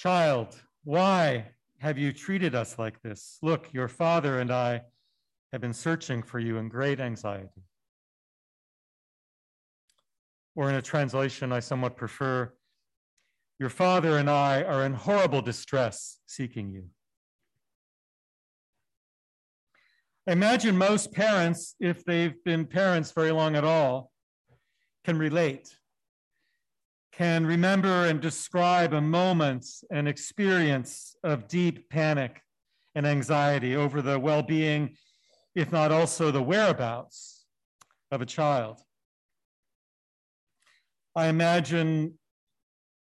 Child, why have you treated us like this? Look, your father and I have been searching for you in great anxiety. Or in a translation I somewhat prefer, your father and I are in horrible distress seeking you. Imagine most parents, if they've been parents very long at all, can relate, can remember and describe a moment, an experience of deep panic and anxiety over the well being, if not also the whereabouts of a child. I imagine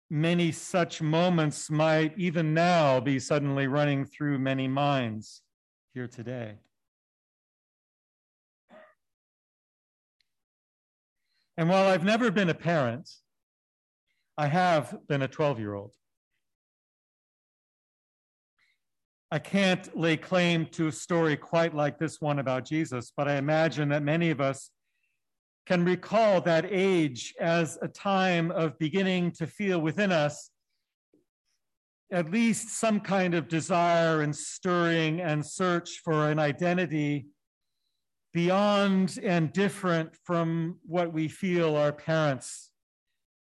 many such moments might even now be suddenly running through many minds here today. And while I've never been a parent, I have been a 12 year old. I can't lay claim to a story quite like this one about Jesus, but I imagine that many of us can recall that age as a time of beginning to feel within us at least some kind of desire and stirring and search for an identity beyond and different from what we feel our parents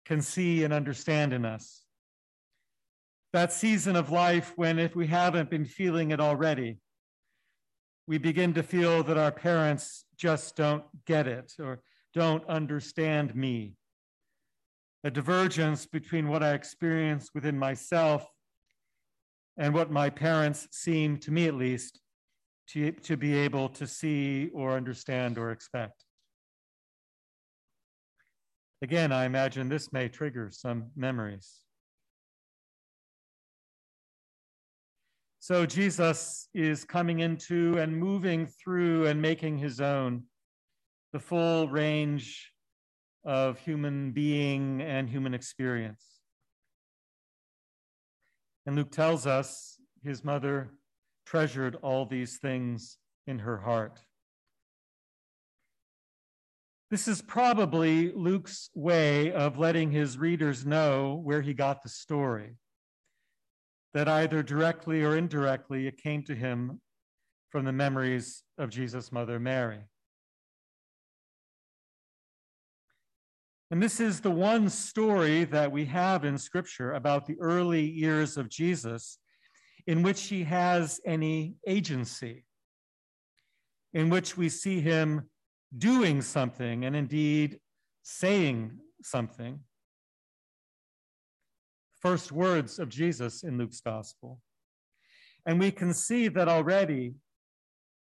can see and understand in us. That season of life when, if we haven't been feeling it already, we begin to feel that our parents just don't get it or don't understand me. A divergence between what I experience within myself and what my parents seem, to me at least, to, to be able to see or understand or expect. Again, I imagine this may trigger some memories. So Jesus is coming into and moving through and making his own the full range of human being and human experience. And Luke tells us his mother treasured all these things in her heart. This is probably Luke's way of letting his readers know where he got the story, that either directly or indirectly it came to him from the memories of Jesus' mother Mary. And this is the one story that we have in Scripture about the early years of Jesus in which he has any agency, in which we see him doing something and indeed saying something. First words of Jesus in Luke's gospel. And we can see that already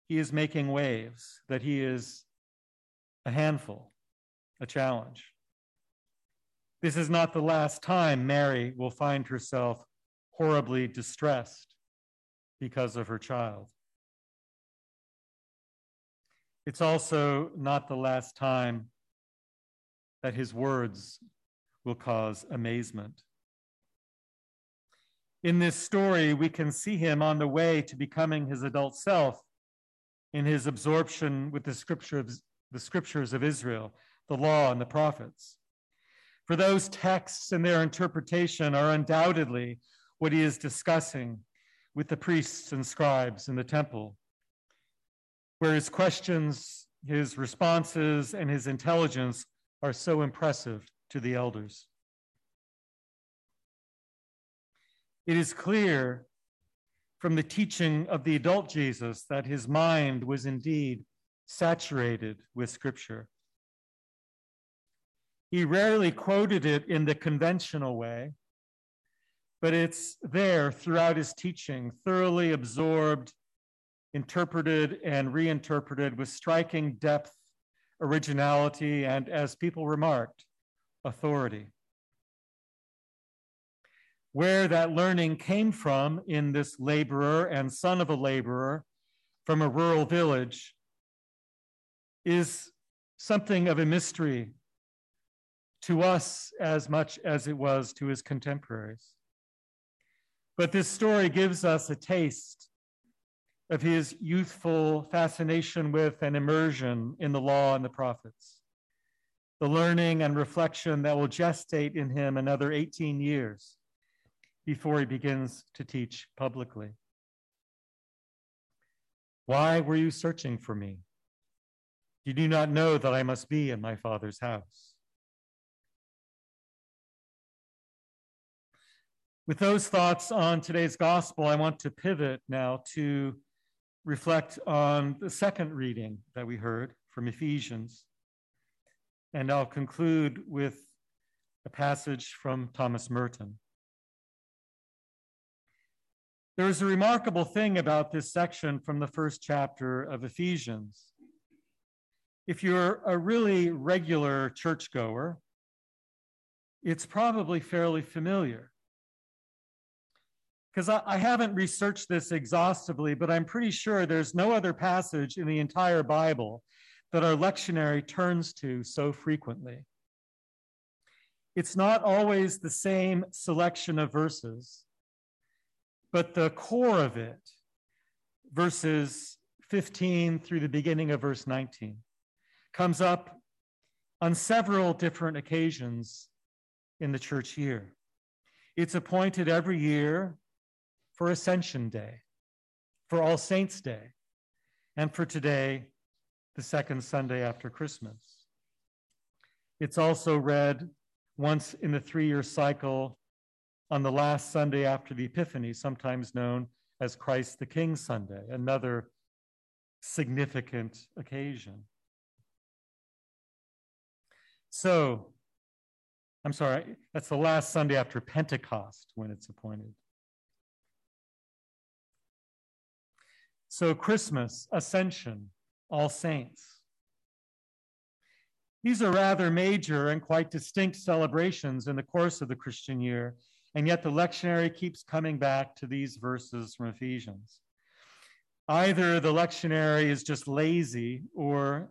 he is making waves, that he is a handful, a challenge. This is not the last time Mary will find herself horribly distressed because of her child. It's also not the last time that his words will cause amazement. In this story, we can see him on the way to becoming his adult self in his absorption with the scriptures, the scriptures of Israel, the law and the prophets. For those texts and their interpretation are undoubtedly what he is discussing with the priests and scribes in the temple, where his questions, his responses, and his intelligence are so impressive to the elders. It is clear from the teaching of the adult Jesus that his mind was indeed saturated with Scripture. He rarely quoted it in the conventional way, but it's there throughout his teaching, thoroughly absorbed, interpreted, and reinterpreted with striking depth, originality, and as people remarked, authority. Where that learning came from in this laborer and son of a laborer from a rural village is something of a mystery to us as much as it was to his contemporaries. But this story gives us a taste of his youthful fascination with and immersion in the law and the prophets, the learning and reflection that will gestate in him another 18 years before he begins to teach publicly. Why were you searching for me? You do not know that I must be in my Father's house. With those thoughts on today's gospel, I want to pivot now to reflect on the second reading that we heard from Ephesians. And I'll conclude with a passage from Thomas Merton. There is a remarkable thing about this section from the first chapter of Ephesians. If you're a really regular churchgoer, it's probably fairly familiar because I, I, haven't researched this exhaustively, but I'm pretty sure there's no other passage in the entire Bible that our lectionary turns to so frequently. It's not always the same selection of verses, but the core of it, verses 15 through the beginning of verse 19, comes up on several different occasions in the church year. It's appointed every year for Ascension Day, for All Saints' Day, and for today, the second Sunday after Christmas. It's also read once in the three year cycle on the last Sunday after the Epiphany, sometimes known as Christ the King Sunday, another significant occasion. So, I'm sorry, that's the last Sunday after Pentecost when it's appointed. So, Christmas, Ascension, All Saints. These are rather major and quite distinct celebrations in the course of the Christian year, and yet the lectionary keeps coming back to these verses from Ephesians. Either the lectionary is just lazy, or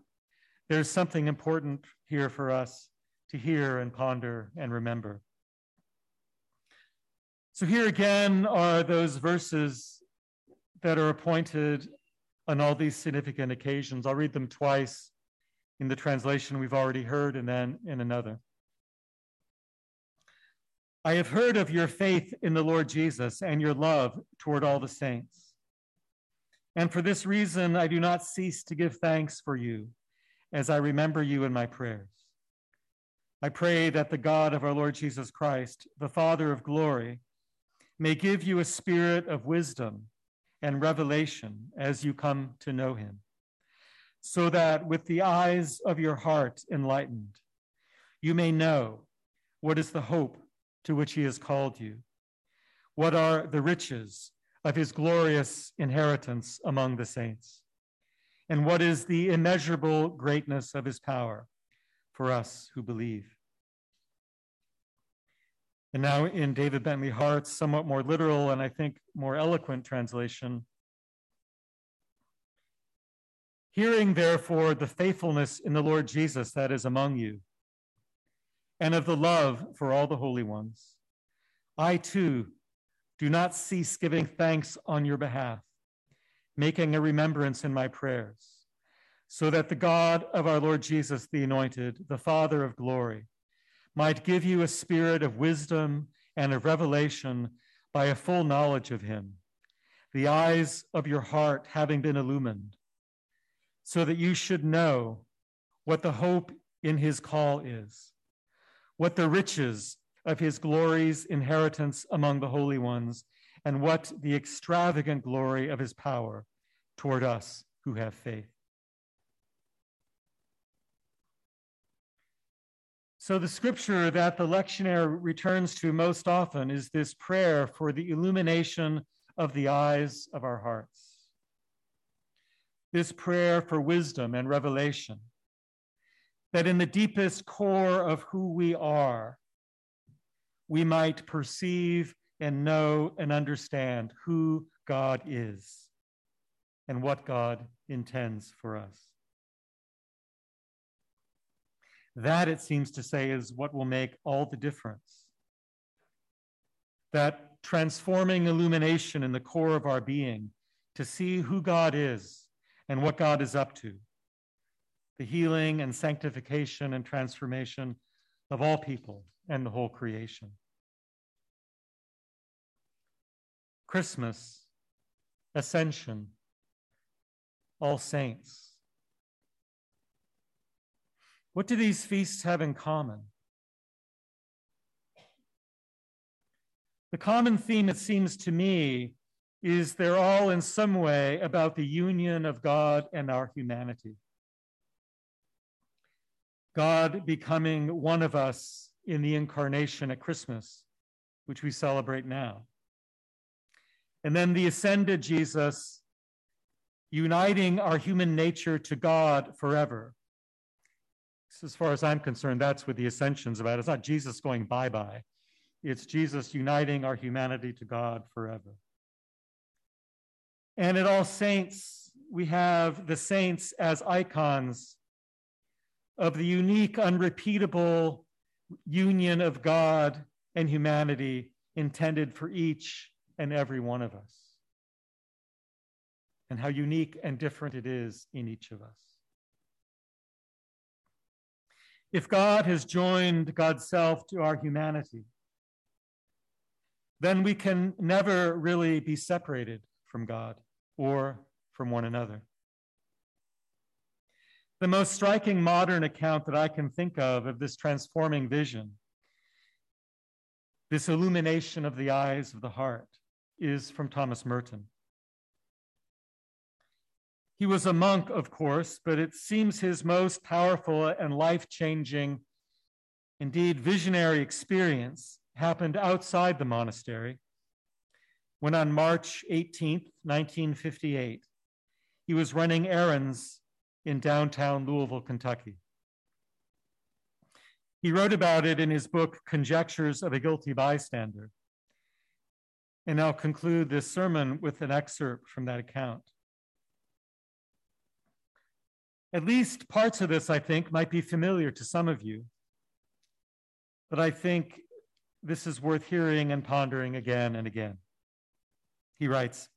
there's something important here for us to hear and ponder and remember. So, here again are those verses that are appointed on all these significant occasions. I'll read them twice in the translation we've already heard and then in another. I have heard of your faith in the Lord Jesus and your love toward all the saints. And for this reason, I do not cease to give thanks for you as I remember you in my prayers. I pray that the God of our Lord Jesus Christ, the Father of glory, may give you a spirit of wisdom and revelation as you come to know him, so that with the eyes of your heart enlightened, you may know what is the hope to which he has called you, what are the riches of his glorious inheritance among the saints, and what is the immeasurable greatness of his power for us who believe. And now in David Bentley Hart's somewhat more literal and I think more eloquent translation. Hearing, therefore, the faithfulness in the Lord Jesus that is among you, and of the love for all the holy ones, I too do not cease giving thanks on your behalf, making a remembrance in my prayers, so that the God of our Lord Jesus, the Anointed, the Father of glory, might give you a spirit of wisdom and of revelation by a full knowledge of him, the eyes of your heart having been illumined, so that you should know what the hope in his call is, what the riches of his glory's inheritance among the holy ones, and what the extravagant glory of his power toward us who have faith. So, the scripture that the lectionary returns to most often is this prayer for the illumination of the eyes of our hearts. This prayer for wisdom and revelation, that in the deepest core of who we are, we might perceive and know and understand who God is and what God intends for us. That, it seems to say, is what will make all the difference. That transforming illumination in the core of our being to see who God is and what God is up to. The healing and sanctification and transformation of all people and the whole creation. Christmas, Ascension, All Saints. What do these feasts have in common? The common theme, it seems to me, is they're all in some way about the union of God and our humanity. God becoming one of us in the incarnation at Christmas, which we celebrate now. And then the ascended Jesus uniting our human nature to God forever. As far as I'm concerned, that's what the ascension's about. It's not Jesus going bye bye, it's Jesus uniting our humanity to God forever. And at All Saints, we have the saints as icons of the unique, unrepeatable union of God and humanity intended for each and every one of us, and how unique and different it is in each of us. If God has joined God's self to our humanity, then we can never really be separated from God or from one another. The most striking modern account that I can think of of this transforming vision, this illumination of the eyes of the heart, is from Thomas Merton. He was a monk, of course, but it seems his most powerful and life changing, indeed visionary experience happened outside the monastery when on March 18th, 1958, he was running errands in downtown Louisville, Kentucky. He wrote about it in his book, Conjectures of a Guilty Bystander. And I'll conclude this sermon with an excerpt from that account. At least parts of this, I think, might be familiar to some of you, but I think this is worth hearing and pondering again and again. He writes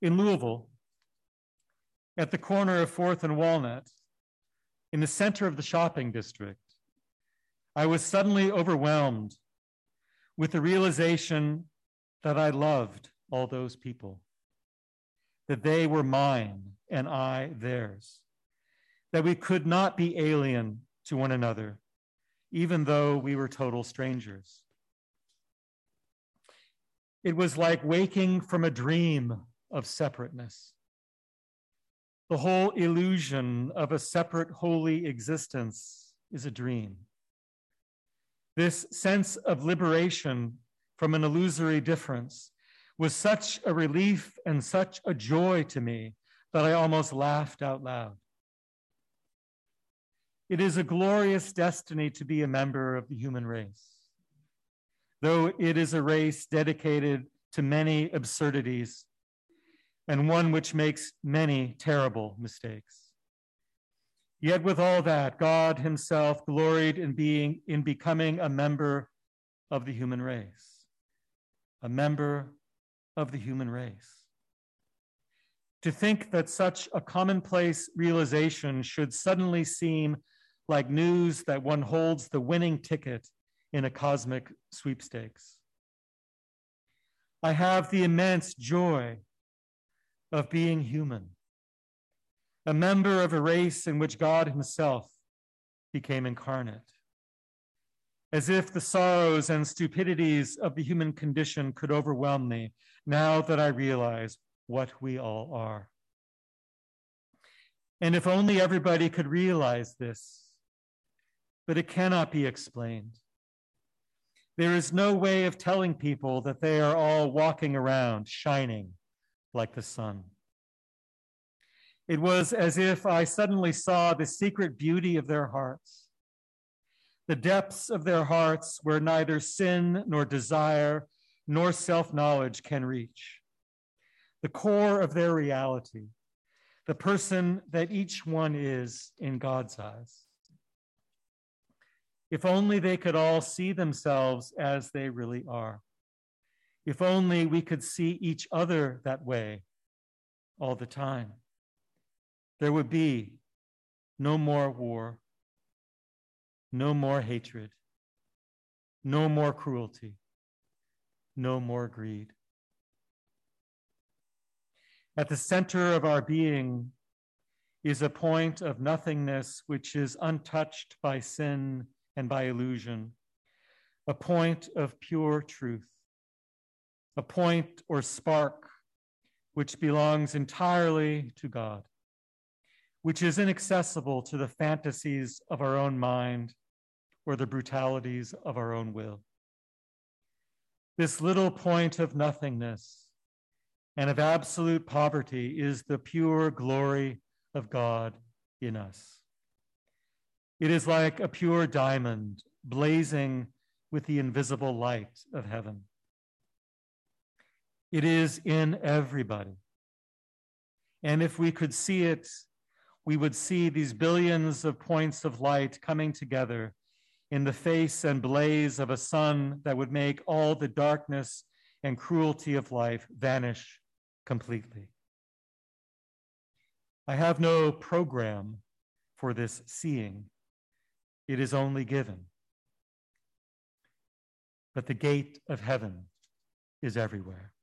In Louisville, at the corner of 4th and Walnut, in the center of the shopping district, I was suddenly overwhelmed with the realization that I loved all those people, that they were mine and I theirs, that we could not be alien to one another, even though we were total strangers. It was like waking from a dream of separateness. The whole illusion of a separate holy existence is a dream. This sense of liberation from an illusory difference was such a relief and such a joy to me that I almost laughed out loud. It is a glorious destiny to be a member of the human race though it is a race dedicated to many absurdities and one which makes many terrible mistakes. Yet with all that, God himself gloried in being in becoming a member of the human race. A member of the human race. To think that such a commonplace realization should suddenly seem like news that one holds the winning ticket in a cosmic sweepstakes. I have the immense joy of being human, a member of a race in which God Himself became incarnate. As if the sorrows and stupidities of the human condition could overwhelm me now that I realize what we all are. And if only everybody could realize this, but it cannot be explained. There is no way of telling people that they are all walking around shining like the sun. It was as if I suddenly saw the secret beauty of their hearts, the depths of their hearts where neither sin nor desire nor self knowledge can reach, the core of their reality, the person that each one is in God's eyes. If only they could all see themselves as they really are. If only we could see each other that way all the time. There would be no more war, no more hatred, no more cruelty, no more greed. At the center of our being is a point of nothingness which is untouched by sin and by illusion, a point of pure truth, a point or spark which belongs entirely to God, which is inaccessible to the fantasies of our own mind or the brutalities of our own will. This little point of nothingness and of absolute poverty is the pure glory of God in us. It is like a pure diamond blazing with the invisible light of heaven. It is in everybody. And if we could see it, we would see these billions of points of light coming together in the face and blaze of a sun that would make all the darkness and cruelty of life vanish completely. I have no program for this seeing, it is only given. But the gate of heaven is everywhere.